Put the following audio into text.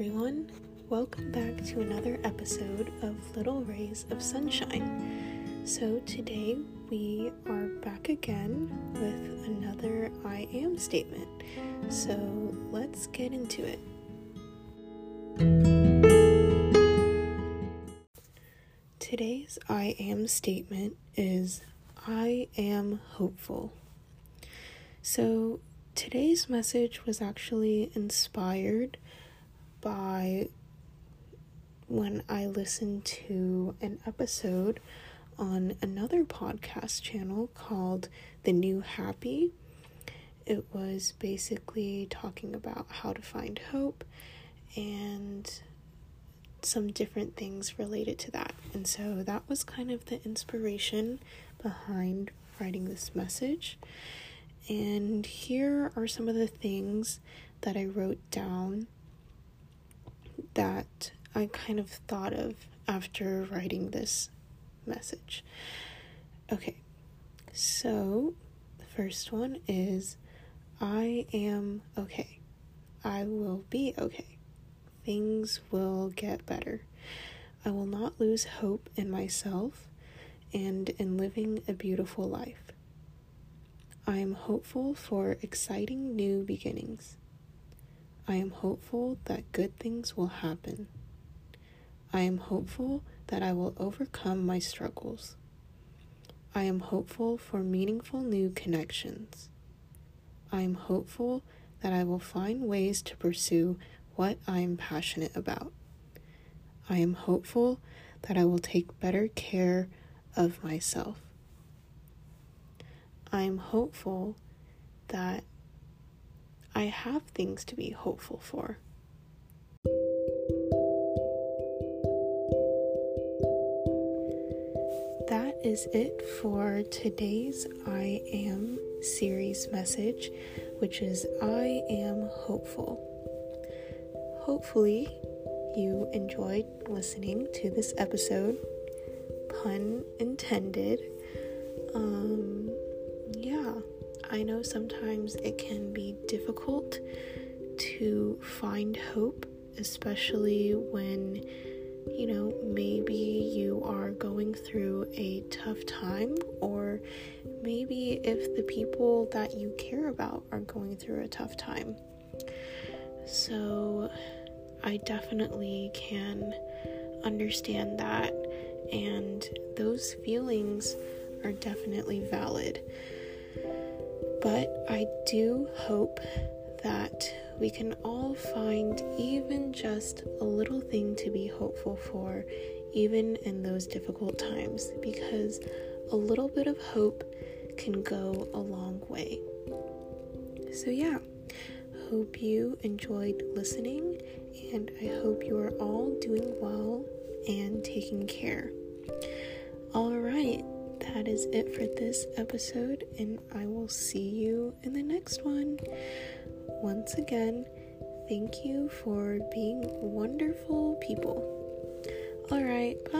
everyone. Welcome back to another episode of Little Rays of Sunshine. So, today we are back again with another I am statement. So, let's get into it. Today's I am statement is I am hopeful. So, today's message was actually inspired by when I listened to an episode on another podcast channel called The New Happy. It was basically talking about how to find hope and some different things related to that. And so that was kind of the inspiration behind writing this message. And here are some of the things that I wrote down that I kind of thought of after writing this message. Okay, so the first one is I am okay. I will be okay. Things will get better. I will not lose hope in myself and in living a beautiful life. I am hopeful for exciting new beginnings. I am hopeful that good things will happen. I am hopeful that I will overcome my struggles. I am hopeful for meaningful new connections. I am hopeful that I will find ways to pursue what I am passionate about. I am hopeful that I will take better care of myself. I am hopeful that I have things to be hopeful for. That is it for today's I Am series message, which is I am hopeful. Hopefully, you enjoyed listening to this episode. Pun intended. I know sometimes it can be difficult to find hope, especially when, you know, maybe you are going through a tough time, or maybe if the people that you care about are going through a tough time. So, I definitely can understand that, and those feelings are definitely valid. But I do hope that we can all find even just a little thing to be hopeful for, even in those difficult times, because a little bit of hope can go a long way. So, yeah, hope you enjoyed listening, and I hope you are all doing well and taking care. All right that is it for this episode, and I will see you in the next one. Once again, thank you for being wonderful people. Alright, bye.